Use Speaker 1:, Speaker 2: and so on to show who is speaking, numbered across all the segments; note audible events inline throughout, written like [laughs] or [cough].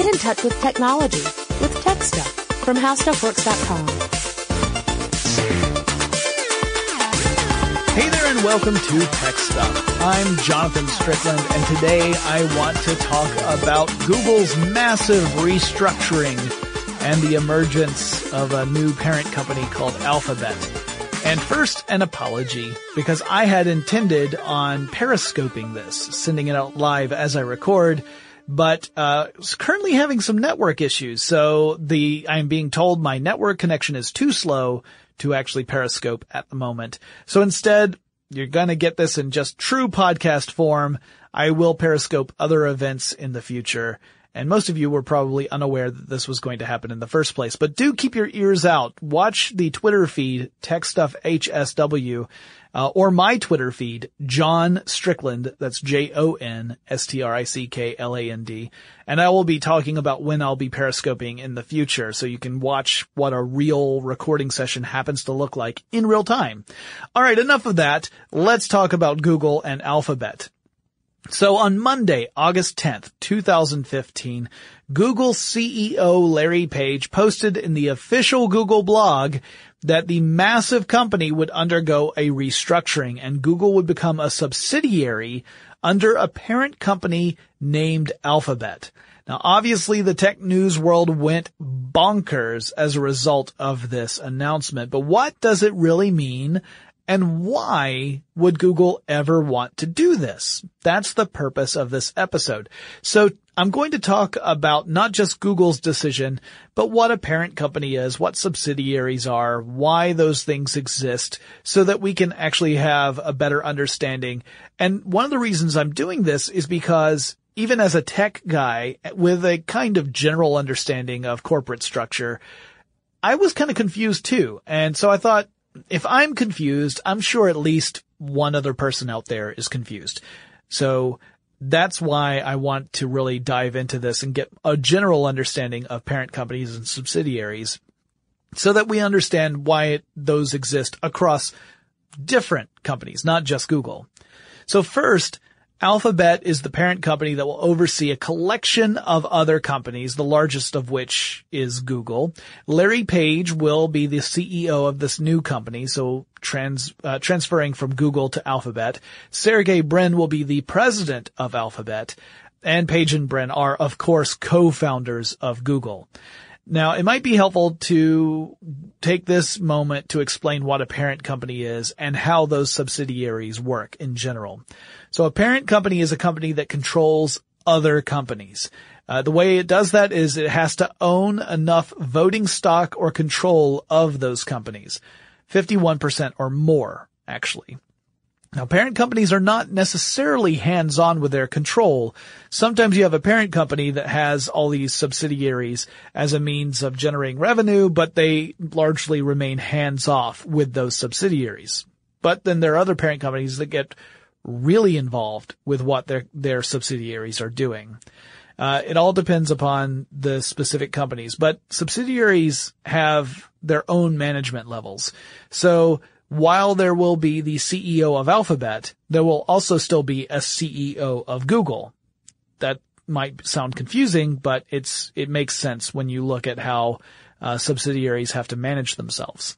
Speaker 1: Get in touch with technology with Tech Stuff from HowStuffWorks.com.
Speaker 2: Hey there and welcome to Tech Stuff. I'm Jonathan Strickland and today I want to talk about Google's massive restructuring and the emergence of a new parent company called Alphabet. And first, an apology, because I had intended on periscoping this, sending it out live as I record, but uh, currently having some network issues. So the I'm being told my network connection is too slow to actually periscope at the moment. So instead, you're gonna get this in just true podcast form. I will periscope other events in the future. And most of you were probably unaware that this was going to happen in the first place, but do keep your ears out. Watch the Twitter feed, TechStuffHSW, uh, or my Twitter feed, Jon Strickland. That's J-O-N-S-T-R-I-C-K-L-A-N-D. And I will be talking about when I'll be periscoping in the future, so you can watch what a real recording session happens to look like in real time. All right, enough of that. Let's talk about Google and Alphabet. So on Monday, August 10th, 2015, Google CEO Larry Page posted in the official Google blog that the massive company would undergo a restructuring and Google would become a subsidiary under a parent company named Alphabet. Now obviously the tech news world went bonkers as a result of this announcement, but what does it really mean and why would Google ever want to do this? That's the purpose of this episode. So I'm going to talk about not just Google's decision, but what a parent company is, what subsidiaries are, why those things exist, so that we can actually have a better understanding. And one of the reasons I'm doing this is because even as a tech guy with a kind of general understanding of corporate structure, I was kind of confused too. And so I thought, if I'm confused, I'm sure at least one other person out there is confused. So that's why I want to really dive into this and get a general understanding of parent companies and subsidiaries so that we understand why it, those exist across different companies, not just Google. So first, Alphabet is the parent company that will oversee a collection of other companies, the largest of which is Google. Larry Page will be the CEO of this new company, so trans, uh, transferring from Google to Alphabet. Sergey Brin will be the president of Alphabet. And Page and Brin are, of course, co-founders of Google. Now, it might be helpful to take this moment to explain what a parent company is and how those subsidiaries work in general. So a parent company is a company that controls other companies. Uh, the way it does that is it has to own enough voting stock or control of those companies. 51% or more, actually. Now parent companies are not necessarily hands-on with their control. Sometimes you have a parent company that has all these subsidiaries as a means of generating revenue, but they largely remain hands-off with those subsidiaries. But then there are other parent companies that get really involved with what their their subsidiaries are doing. Uh, it all depends upon the specific companies, but subsidiaries have their own management levels. So while there will be the CEO of Alphabet, there will also still be a CEO of Google. That might sound confusing, but it's it makes sense when you look at how uh, subsidiaries have to manage themselves.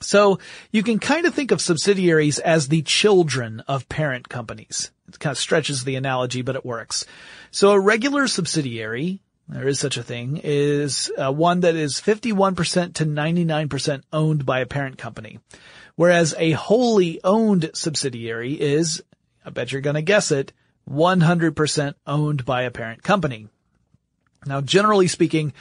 Speaker 2: So you can kind of think of subsidiaries as the children of parent companies. It kind of stretches the analogy, but it works. So a regular subsidiary, there is such a thing, is uh, one that is 51% to 99% owned by a parent company. Whereas a wholly owned subsidiary is, I bet you're going to guess it, 100% owned by a parent company. Now generally speaking,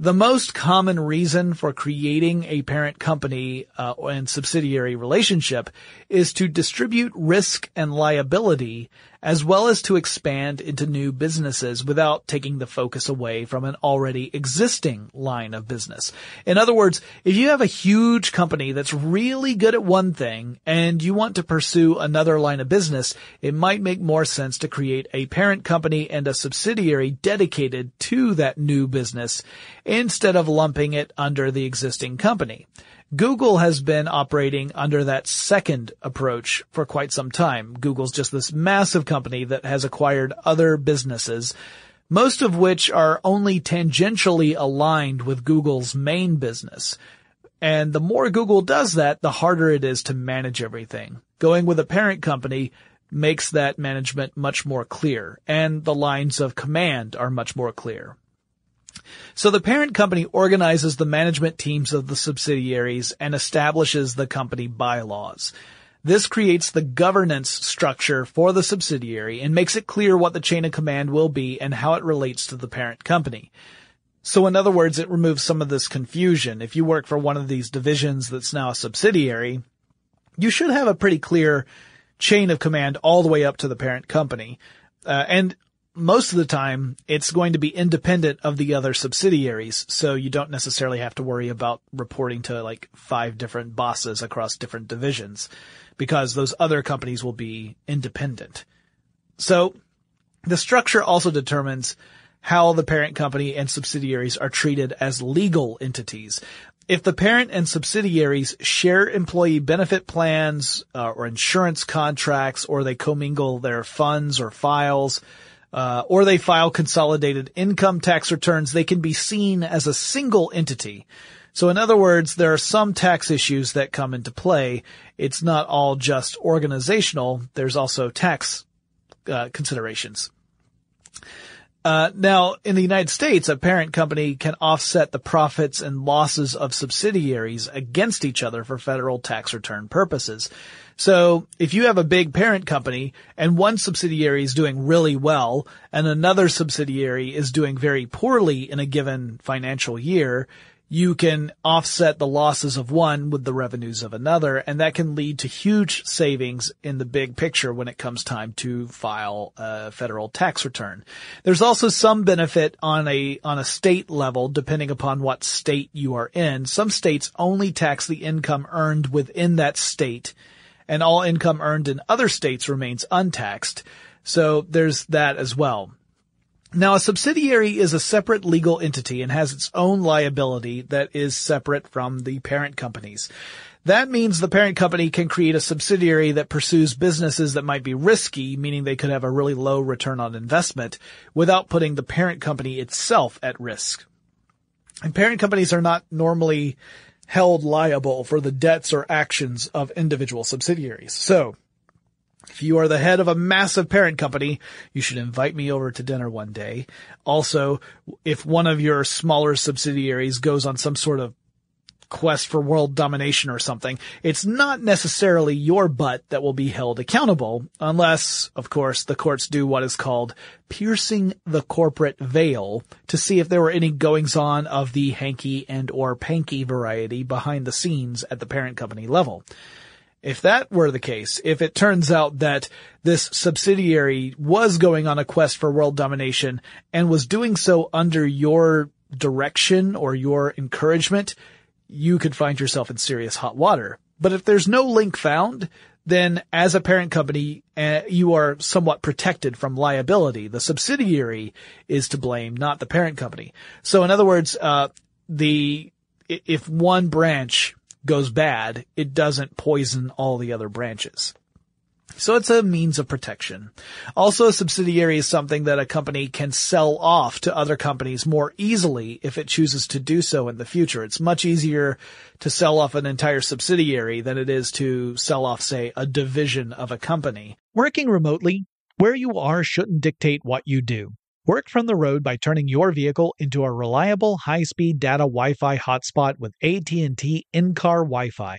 Speaker 2: the most common reason for creating a parent company uh, and subsidiary relationship is to distribute risk and liability as well as to expand into new businesses without taking the focus away from an already existing line of business. In other words, if you have a huge company that's really good at one thing and you want to pursue another line of business, it might make more sense to create a parent company and a subsidiary dedicated to that new business instead of lumping it under the existing company. Google has been operating under that second approach for quite some time. Google's just this massive company that has acquired other businesses, most of which are only tangentially aligned with Google's main business. And the more Google does that, the harder it is to manage everything. Going with a parent company makes that management much more clear, and the lines of command are much more clear. So the parent company organizes the management teams of the subsidiaries and establishes the company bylaws. This creates the governance structure for the subsidiary and makes it clear what the chain of command will be and how it relates to the parent company. So in other words, it removes some of this confusion. If you work for one of these divisions that's now a subsidiary, you should have a pretty clear chain of command all the way up to the parent company. Uh, and most of the time it's going to be independent of the other subsidiaries. So you don't necessarily have to worry about reporting to like five different bosses across different divisions because those other companies will be independent. So the structure also determines how the parent company and subsidiaries are treated as legal entities. If the parent and subsidiaries share employee benefit plans uh, or insurance contracts or they commingle their funds or files, uh, or they file consolidated income tax returns, they can be seen as a single entity. So in other words, there are some tax issues that come into play. It's not all just organizational. There's also tax uh, considerations. Uh, now, in the United States, a parent company can offset the profits and losses of subsidiaries against each other for federal tax return purposes. So if you have a big parent company and one subsidiary is doing really well and another subsidiary is doing very poorly in a given financial year, you can offset the losses of one with the revenues of another, and that can lead to huge savings in the big picture when it comes time to file a federal tax return. There's also some benefit on a, on a state level depending upon what state you are in. Some states only tax the income earned within that state and all income earned in other states remains untaxed. So there's that as well. Now a subsidiary is a separate legal entity and has its own liability that is separate from the parent companies.
Speaker 3: That means the parent company can create a subsidiary that pursues businesses that might be risky, meaning they could have a really low return on investment, without putting the parent company itself at risk. And parent companies are not normally held liable for the debts or actions of individual subsidiaries. So, if you are the head of a massive parent company, you should invite me over to dinner one day. Also, if one of your smaller subsidiaries goes on some sort of quest for world domination or something, it's not necessarily your butt that will be held accountable, unless, of course, the courts do what is called piercing the corporate veil to see if there were any goings on of the hanky and or panky variety behind the scenes at the parent company level. If that were the case, if it turns out that this subsidiary was going on a quest for world domination and was doing so under your direction or your encouragement, you could find yourself in serious hot water. But if there's no link found, then as a parent company, uh, you are somewhat protected from liability. The subsidiary is to blame, not the parent company. So in other words, uh, the, if one branch goes bad, it doesn't poison all the other branches. So it's a means of protection. Also, a subsidiary is something that a company can sell off to other companies more easily if it chooses to do so in the future. It's much easier to sell off an entire subsidiary than it is to sell off, say, a division of a company.
Speaker 2: Working remotely, where you are shouldn't dictate what you do. Work from the road by turning your vehicle into a reliable high-speed data Wi-Fi hotspot with AT&T in-car Wi-Fi.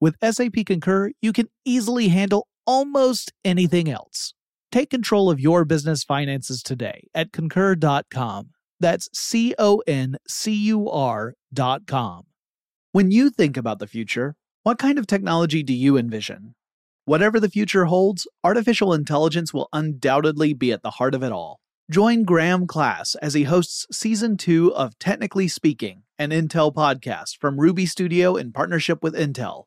Speaker 2: with SAP Concur, you can easily handle almost anything else. Take control of your business finances today at concur.com. That's C O N C U R.com. When you think about the future, what kind of technology do you envision? Whatever the future holds, artificial intelligence will undoubtedly be at the heart of it all. Join Graham Class as he hosts season two of Technically Speaking, an Intel podcast from Ruby Studio in partnership with Intel.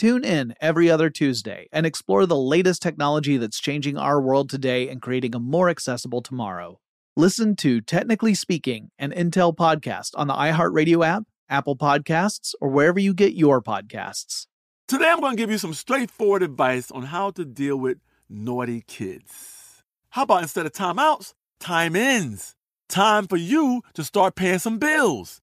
Speaker 2: Tune in every other Tuesday and explore the latest technology that's changing our world today and creating a more accessible tomorrow. Listen to Technically Speaking, an Intel podcast on the iHeartRadio app Apple Podcasts, or wherever you get your podcasts.
Speaker 4: Today, I'm going to give you some straightforward advice on how to deal with naughty kids. How about instead of timeouts, time ins? Time for you to start paying some bills.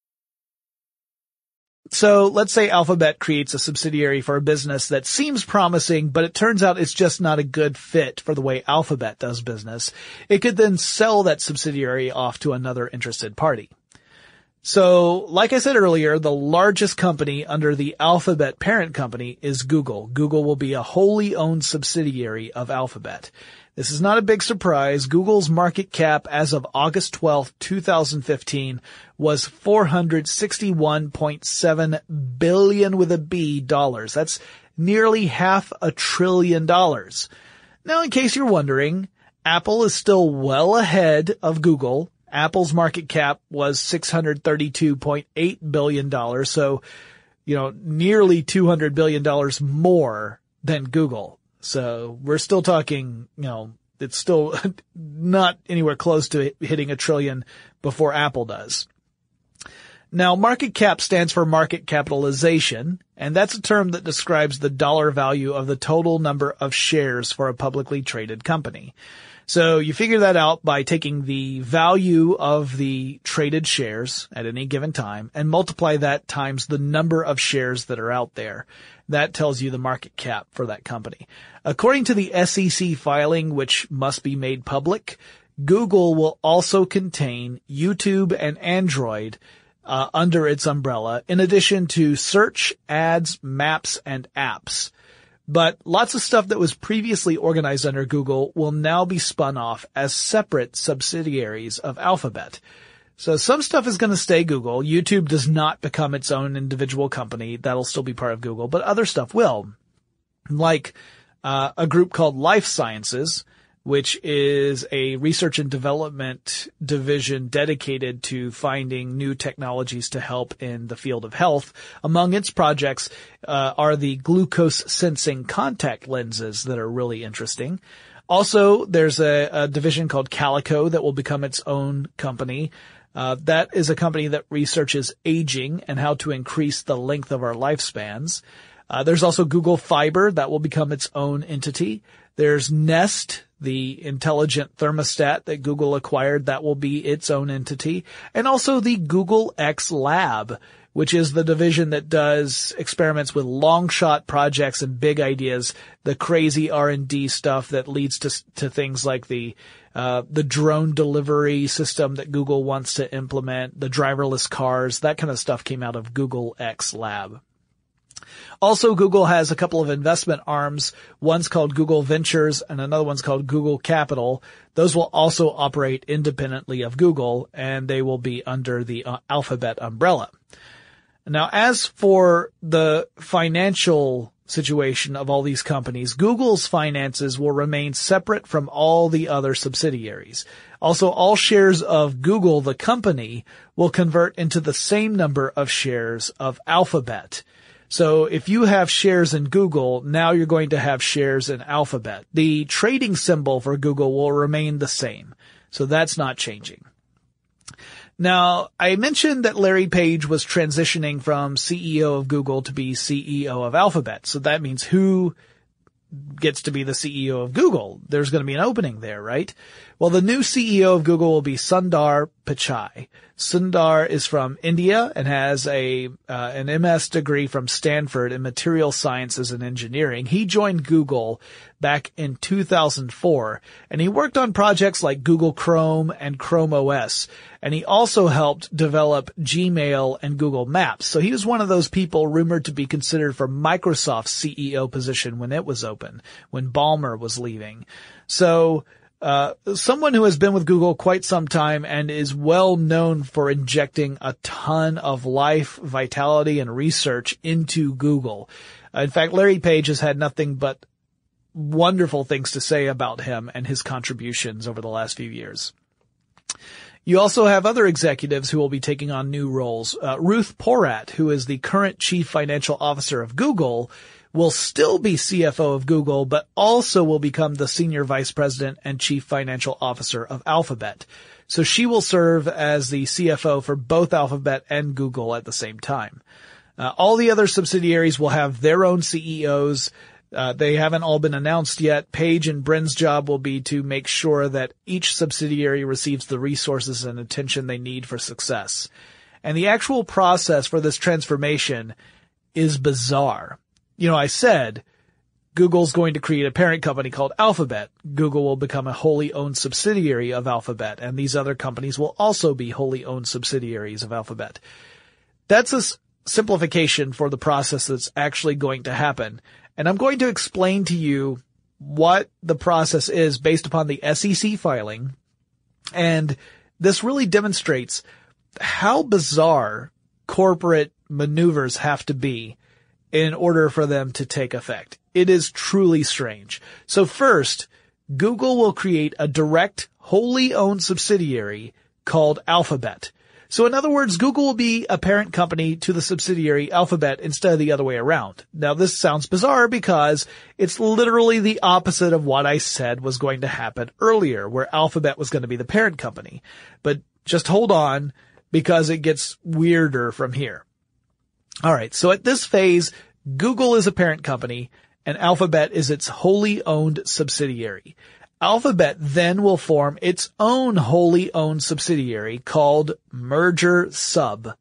Speaker 2: So let's say Alphabet creates a subsidiary for a business that seems promising, but it turns out it's just not a good fit for the way Alphabet does business. It could then sell that subsidiary off to another interested party. So, like I said earlier, the largest company under the Alphabet parent company is Google. Google will be a wholly owned subsidiary of Alphabet. This is not a big surprise. Google's market cap as of August 12, 2015 was 461.7 billion with a B dollars. That's nearly half a trillion dollars. Now, in case you're wondering, Apple is still well ahead of Google Apple's market cap was $632.8 billion. So, you know, nearly $200 billion more than Google. So we're still talking, you know, it's still [laughs] not anywhere close to hitting a trillion before Apple does. Now, market cap stands for market capitalization, and that's a term that describes the dollar value of the total number of shares for a publicly traded company. So you figure that out by taking the value of the traded shares at any given time and multiply that times the number of shares that are out there. That tells you the market cap for that company. According to the SEC filing, which must be made public, Google will also contain YouTube and Android uh, under its umbrella, in addition to search, ads, maps, and apps. But lots of stuff that was previously organized under Google will now be spun off as separate subsidiaries of Alphabet. So some stuff is going to stay Google. YouTube does not become its own individual company. That'll still be part of Google, but other stuff will. Like uh, a group called Life Sciences, which is a research and development division dedicated to finding new technologies to help in the field of health. Among its projects uh, are the glucose sensing contact lenses that are really interesting. Also, there's a, a division called Calico that will become its own company. Uh, that is a company that researches aging and how to increase the length of our lifespans. Uh, there's also Google Fiber that will become its own entity. There's Nest, the intelligent thermostat that Google acquired, that will be its own entity. And also the Google X Lab, which is the division that does experiments with long shot projects and big ideas, the crazy R&D stuff that leads to, to things like the, uh, the drone delivery system that Google wants to implement, the driverless cars, that kind of stuff came out of Google X Lab. Also, Google has a couple of investment arms. One's called Google Ventures and another one's called Google Capital. Those will also operate independently of Google and they will be under the uh, Alphabet umbrella. Now, as for the financial situation of all these companies, Google's finances will remain separate from all the other subsidiaries. Also, all shares of Google, the company, will convert into the same number of shares of Alphabet. So if you have shares in Google, now you're going to have shares in Alphabet. The trading symbol for Google will remain the same. So that's not changing. Now, I mentioned that Larry Page was transitioning from CEO of Google to be CEO of Alphabet. So that means who gets to be the CEO of Google? There's going to be an opening there, right? Well, the new CEO of Google will be Sundar Pichai. Sundar is from India and has a uh, an MS degree from Stanford in material sciences and engineering. He joined Google back in 2004 and he worked on projects like Google Chrome and Chrome OS. And he also helped develop Gmail and Google Maps. So he was one of those people rumored to be considered for Microsoft's CEO position when it was open, when Ballmer was leaving. So uh, someone who has been with Google quite some time and is well known for injecting a ton of life, vitality, and research into Google. Uh, in fact, Larry Page has had nothing but wonderful things to say about him and his contributions over the last few years. You also have other executives who will be taking on new roles. Uh, Ruth Porat, who is the current chief financial officer of Google, will still be CFO of Google, but also will become the senior vice president and chief financial officer of Alphabet. So she will serve as the CFO for both Alphabet and Google at the same time. Uh, all the other subsidiaries will have their own CEOs. Uh, they haven't all been announced yet. Page and Brin's job will be to make sure that each subsidiary receives the resources and attention they need for success. And the actual process for this transformation is bizarre. You know, I said Google's going to create a parent company called Alphabet. Google will become a wholly owned subsidiary of Alphabet, and these other companies will also be wholly owned subsidiaries of Alphabet. That's a simplification for the process that's actually going to happen. And I'm going to explain to you what the process is based upon the SEC filing. And this really demonstrates how bizarre corporate maneuvers have to be in order for them to take effect. It is truly strange. So first, Google will create a direct, wholly owned subsidiary called Alphabet. So in other words, Google will be a parent company to the subsidiary Alphabet instead of the other way around. Now this sounds bizarre because it's literally the opposite of what I said was going to happen earlier, where Alphabet was going to be the parent company. But just hold on because it gets weirder from here. Alright, so at this phase, Google is a parent company and Alphabet is its wholly owned subsidiary. Alphabet then will form its own wholly owned subsidiary called Merger Sub.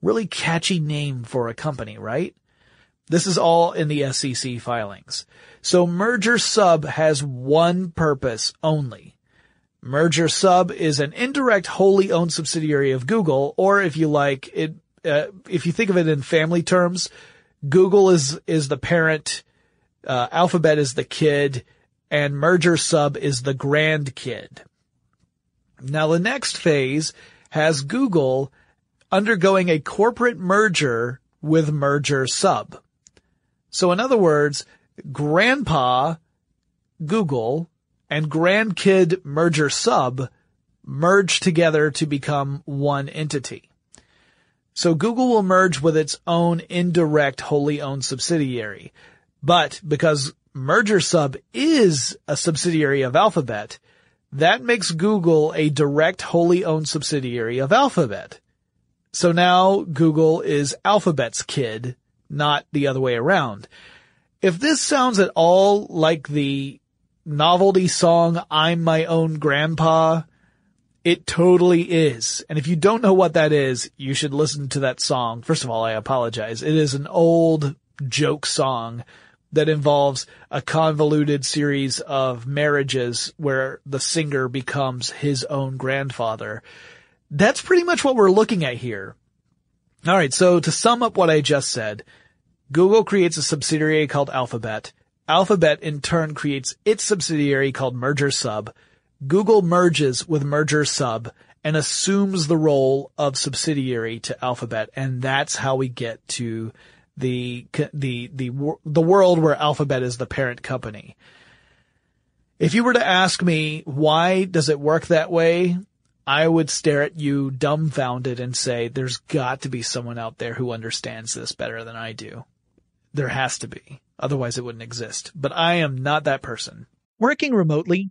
Speaker 2: Really catchy name for a company, right? This is all in the SEC filings. So Merger Sub has one purpose only. Merger Sub is an indirect wholly owned subsidiary of Google, or if you like, it, uh, if you think of it in family terms, Google is, is the parent, uh, Alphabet is the kid, and merger sub is the grandkid. Now the next phase has Google undergoing a corporate merger with merger sub. So in other words, grandpa Google and grandkid merger sub merge together to become one entity. So Google will merge with its own indirect wholly owned subsidiary. But because Merger Sub is a subsidiary of Alphabet, that makes Google a direct wholly owned subsidiary of Alphabet. So now Google is Alphabet's kid, not the other way around. If this sounds at all like the novelty song I'm My Own Grandpa, it totally is. And if you don't know what that is, you should listen to that song. First of all, I apologize. It is an old joke song that involves a convoluted series of marriages where the singer becomes his own grandfather. That's pretty much what we're looking at here. Alright, so to sum up what I just said, Google creates a subsidiary called Alphabet. Alphabet in turn creates its subsidiary called Merger Sub. Google merges with Merger Sub and assumes the role of subsidiary to Alphabet, and that's how we get to the the the the world where Alphabet is the parent company. If you were to ask me why does it work that way, I would stare at you dumbfounded and say there's got to be someone out there who understands this better than I do. There has to be. Otherwise it wouldn't exist. But I am not that person.
Speaker 5: Working remotely,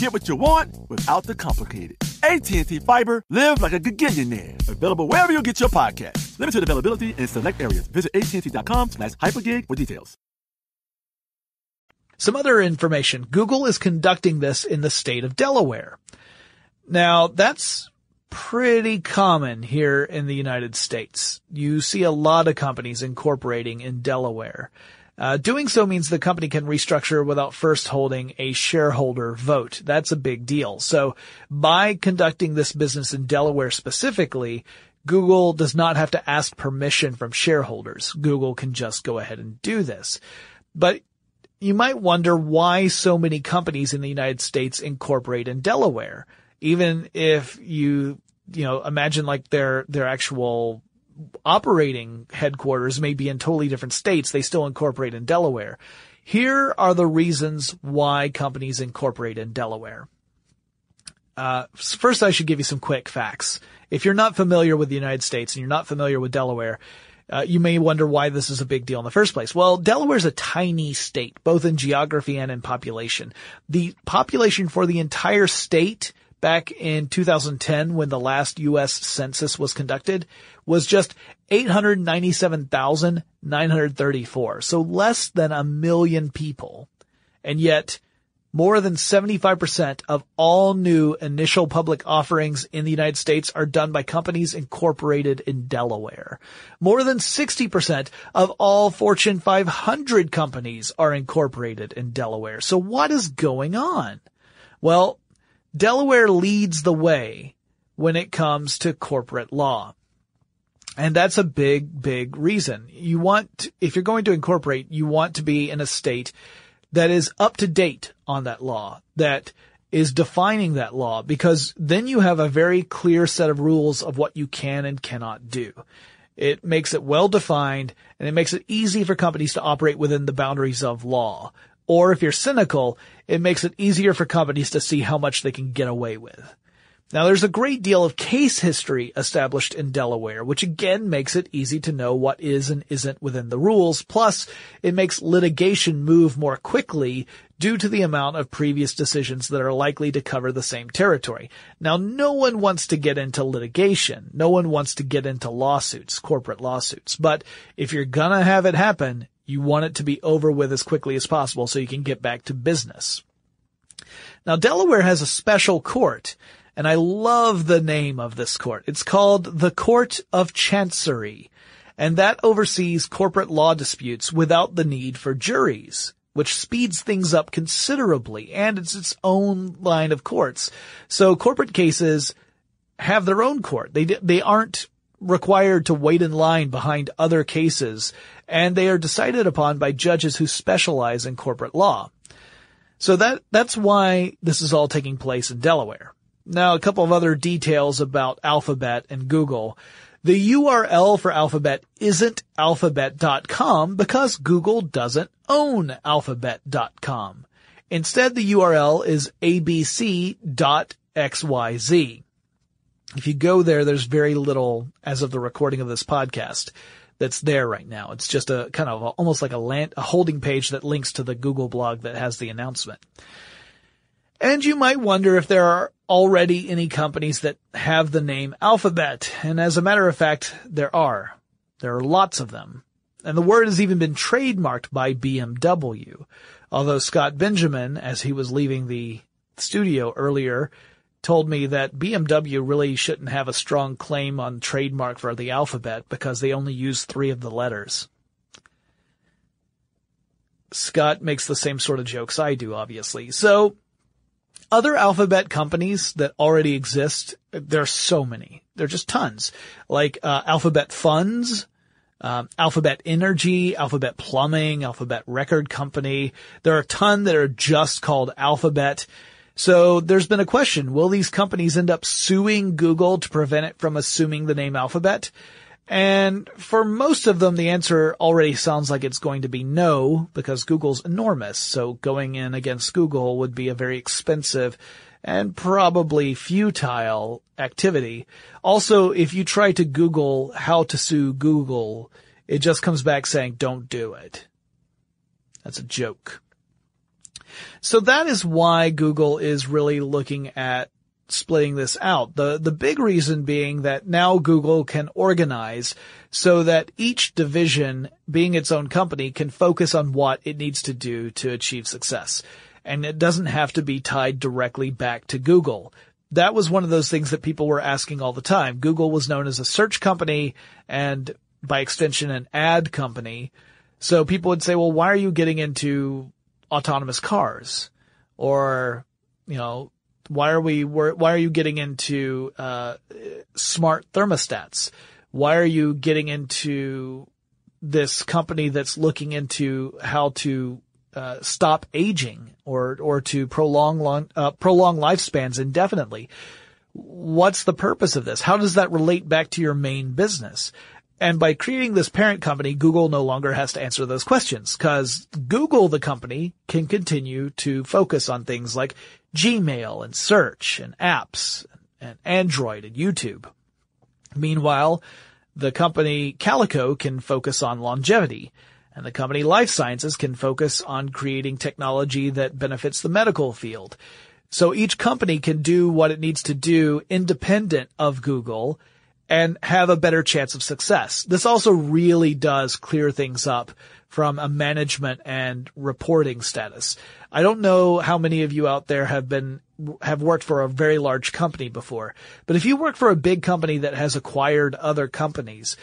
Speaker 4: Get what you want without the complicated. AT&T Fiber, live like a gigillionaire. Available wherever you get your podcast. Limited availability in select areas. Visit AT&T.com slash hypergig for details.
Speaker 2: Some other information. Google is conducting this in the state of Delaware. Now, that's pretty common here in the United States. You see a lot of companies incorporating in Delaware. Uh, doing so means the company can restructure without first holding a shareholder vote. That's a big deal. So by conducting this business in Delaware specifically, Google does not have to ask permission from shareholders. Google can just go ahead and do this. But you might wonder why so many companies in the United States incorporate in Delaware even if you, you know, imagine like their, their actual operating headquarters may be in totally different states, they still incorporate in Delaware. Here are the reasons why companies incorporate in Delaware. Uh, first, I should give you some quick facts. If you're not familiar with the United States and you're not familiar with Delaware, uh, you may wonder why this is a big deal in the first place. Well, Delaware is a tiny state, both in geography and in population. The population for the entire state back in 2010 when the last U.S. census was conducted was just 897,934. So less than a million people. And yet more than 75% of all new initial public offerings in the United States are done by companies incorporated in Delaware. More than 60% of all Fortune 500 companies are incorporated in Delaware. So what is going on? Well, Delaware leads the way when it comes to corporate law. And that's a big, big reason. You want, if you're going to incorporate, you want to be in a state that is up to date on that law, that is defining that law, because then you have a very clear set of rules of what you can and cannot do. It makes it well defined and it makes it easy for companies to operate within the boundaries of law. Or if you're cynical, it makes it easier for companies to see how much they can get away with. Now there's a great deal of case history established in Delaware, which again makes it easy to know what is and isn't within the rules. Plus, it makes litigation move more quickly due to the amount of previous decisions that are likely to cover the same territory. Now, no one wants to get into litigation. No one wants to get into lawsuits, corporate lawsuits. But if you're gonna have it happen, you want it to be over with as quickly as possible so you can get back to business. Now Delaware has a special court, and I love the name of this court. It's called the Court of Chancery, and that oversees corporate law disputes without the need for juries, which speeds things up considerably, and it's its own line of courts. So corporate cases have their own court. They, they aren't required to wait in line behind other cases, and they are decided upon by judges who specialize in corporate law. So that, that's why this is all taking place in Delaware. Now, a couple of other details about Alphabet and Google. The URL for Alphabet isn't alphabet.com because Google doesn't own alphabet.com. Instead, the URL is abc.xyz. If you go there, there's very little, as of the recording of this podcast, that's there right now. It's just a kind of a, almost like a, land, a holding page that links to the Google blog that has the announcement. And you might wonder if there are already any companies that have the name Alphabet. And as a matter of fact, there are. There are lots of them. And the word has even been trademarked by BMW. Although Scott Benjamin, as he was leaving the studio earlier, told me that BMW really shouldn't have a strong claim on trademark for the alphabet because they only use three of the letters. Scott makes the same sort of jokes I do, obviously. So other alphabet companies that already exist, there are so many. There are just tons. Like uh, Alphabet Funds, um, Alphabet Energy, Alphabet Plumbing, Alphabet Record Company. There are a ton that are just called Alphabet. So there's been a question, will these companies end up suing Google to prevent it from assuming the name Alphabet? And for most of them, the answer already sounds like it's going to be no, because Google's enormous. So going in against Google would be a very expensive and probably futile activity. Also, if you try to Google how to sue Google, it just comes back saying don't do it. That's a joke. So that is why Google is really looking at splitting this out. The, the big reason being that now Google can organize so that each division, being its own company, can focus on what it needs to do to achieve success. And it doesn't have to be tied directly back to Google. That was one of those things that people were asking all the time. Google was known as a search company and by extension an ad company. So people would say, well, why are you getting into autonomous cars? Or, you know, why are we, why are you getting into, uh, smart thermostats? Why are you getting into this company that's looking into how to, uh, stop aging or, or to prolong long, uh, prolong lifespans indefinitely? What's the purpose of this? How does that relate back to your main business? And by creating this parent company, Google no longer has to answer those questions because Google, the company, can continue to focus on things like Gmail and search and apps and Android and YouTube. Meanwhile, the company Calico can focus on longevity and the company Life Sciences can focus on creating technology that benefits the medical field. So each company can do what it needs to do independent of Google and have a better chance of success. This also really does clear things up from a management and reporting status. I don't know how many of you out there have been have worked for a very large company before, but if you work for a big company that has acquired other companies,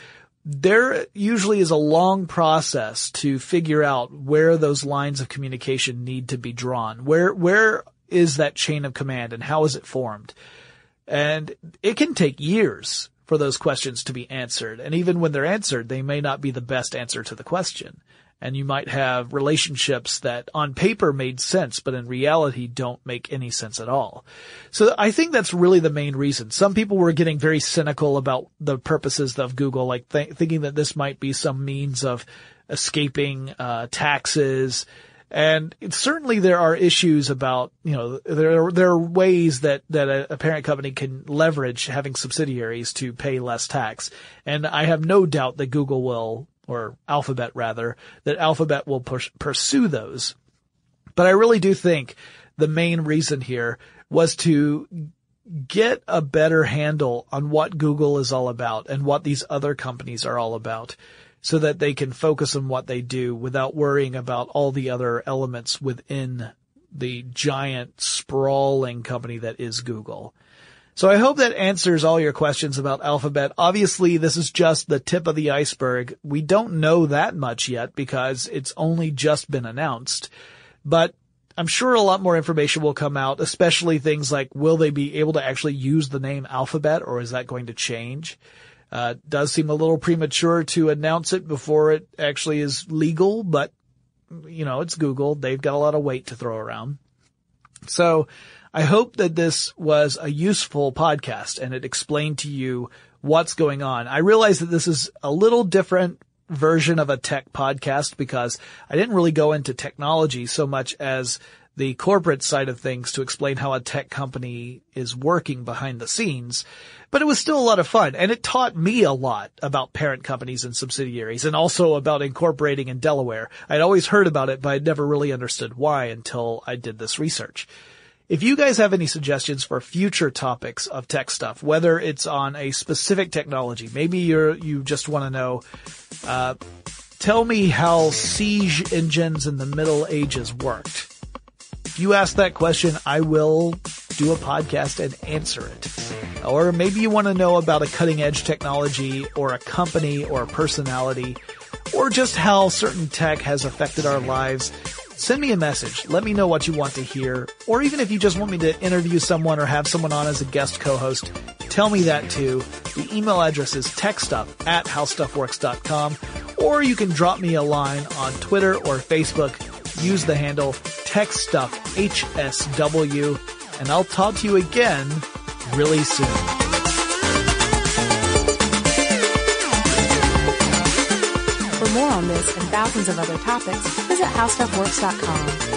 Speaker 2: there usually is a long process to figure out where those lines of communication need to be drawn. Where where is that chain of command and how is it formed? And it can take years for those questions to be answered. And even when they're answered, they may not be the best answer to the question. And you might have relationships that on paper made sense, but in reality don't make any sense at all. So I think that's really the main reason. Some people were getting very cynical about the purposes of Google, like th- thinking that this might be some means of escaping uh, taxes, and certainly there are issues about, you know, there are, there are ways that, that a, a, parent company can leverage having subsidiaries to pay less tax. And I have no doubt that Google will, or Alphabet rather, that Alphabet will push, pursue those. But I really do think the main reason here was to get a better handle on what Google is all about and what these other companies are all about so that they can focus on what they do without worrying about all the other elements within the giant sprawling company that is Google. So I hope that answers all your questions about Alphabet. Obviously, this is just the tip of the iceberg. We don't know that much yet because it's only just been announced, but I'm sure a lot more information will come out, especially things like will they be able to actually use the name Alphabet or is that going to change? Uh, does seem a little premature to announce it before it actually is legal, but you know, it's Google. They've got a lot of weight to throw around. So I hope that this was a useful podcast and it explained to you what's going on. I realize that this is a little different version of a tech podcast because I didn't really go into technology so much as the corporate side of things to explain how a tech company is working behind the scenes, but it was still a lot of fun and it taught me a lot about parent companies and subsidiaries and also about incorporating in Delaware. I'd always heard about it, but I'd never really understood why until I did this research. If you guys have any suggestions for future topics of tech stuff, whether it's on a specific technology, maybe you're, you just want to know, uh, tell me how siege engines in the Middle Ages worked if you ask that question, I will do a podcast and answer it. Or maybe you want to know about a cutting edge technology or a company or a personality or just how certain tech has affected our lives. Send me a message. Let me know what you want to hear. Or even if you just want me to interview someone or have someone on as a guest co-host, tell me that too. The email address is techstuff at howstuffworks.com or you can drop me a line on Twitter or Facebook use the handle TechStuffHSW, and I'll talk to you again really soon.
Speaker 1: For more on this and thousands of other topics, visit howstuffworks.com.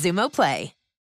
Speaker 6: Xumo Play.